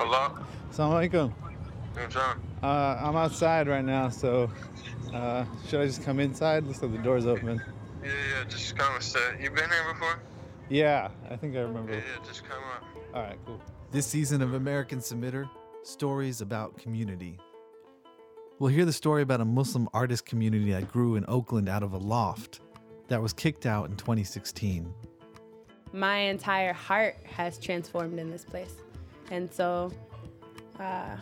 Hello? Assalamu alaikum. Hey, John. Uh, I'm outside right now, so uh, should I just come inside? Looks like the door's open. Yeah, yeah, just come and sit. You been here before? Yeah, I think I remember. Yeah, yeah, just come up. All right, cool. This season of American Submitter Stories about Community. We'll hear the story about a Muslim artist community that grew in Oakland out of a loft that was kicked out in 2016. My entire heart has transformed in this place. And so, uh,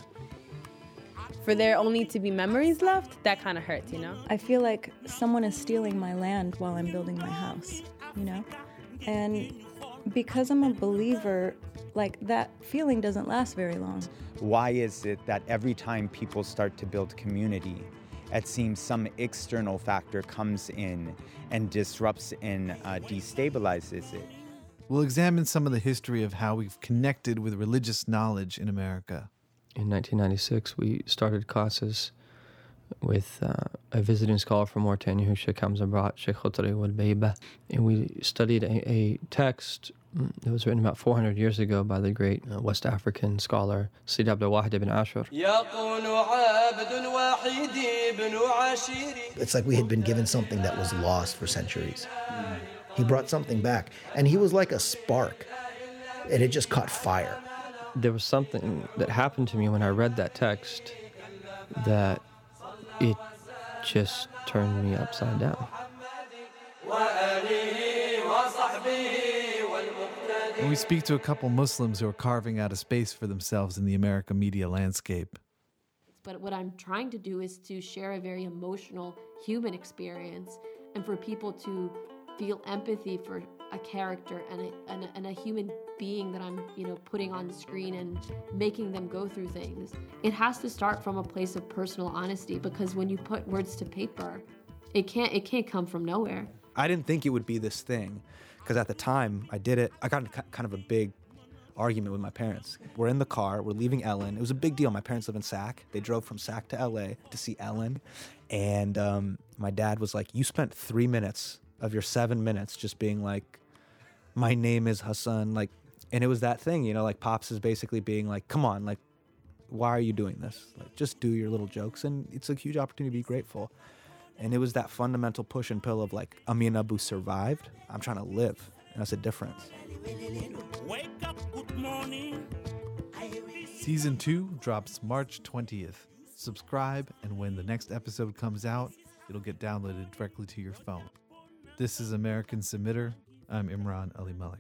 for there only to be memories left, that kind of hurts, you know? I feel like someone is stealing my land while I'm building my house, you know? And because I'm a believer, like that feeling doesn't last very long. Why is it that every time people start to build community, it seems some external factor comes in and disrupts and uh, destabilizes it? We'll examine some of the history of how we've connected with religious knowledge in America. In 1996, we started classes with uh, a visiting scholar from Mauritania, who Sheikh Hamza brought, Sheikh Khotri wal Beiba. And we studied a, a text mm, that was written about 400 years ago by the great uh, West African scholar Sidi Abdul Wahid ibn Ashir. It's like we had been given something that was lost for centuries. He brought something back, and he was like a spark, and it just caught fire. There was something that happened to me when I read that text that it just turned me upside down. And we speak to a couple Muslims who are carving out a space for themselves in the American media landscape. But what I'm trying to do is to share a very emotional human experience and for people to feel empathy for a character and a, and a, and a human being that I'm, you know, putting on screen and making them go through things. It has to start from a place of personal honesty because when you put words to paper, it can't it can't come from nowhere. I didn't think it would be this thing because at the time I did it. I got in kind of a big argument with my parents. We're in the car, we're leaving Ellen. It was a big deal. My parents live in Sac. They drove from Sac to LA to see Ellen. And um, my dad was like, You spent three minutes of your seven minutes just being like, My name is Hasan. Like, and it was that thing, you know, like Pops is basically being like, Come on, like, why are you doing this? Like, just do your little jokes. And it's a huge opportunity to be grateful. And it was that fundamental push and pull of like, Amin Abu survived. I'm trying to live. And that's a difference. Wake up, good morning. Season 2 drops March 20th. Subscribe, and when the next episode comes out, it'll get downloaded directly to your phone. This is American Submitter. I'm Imran Ali Malik.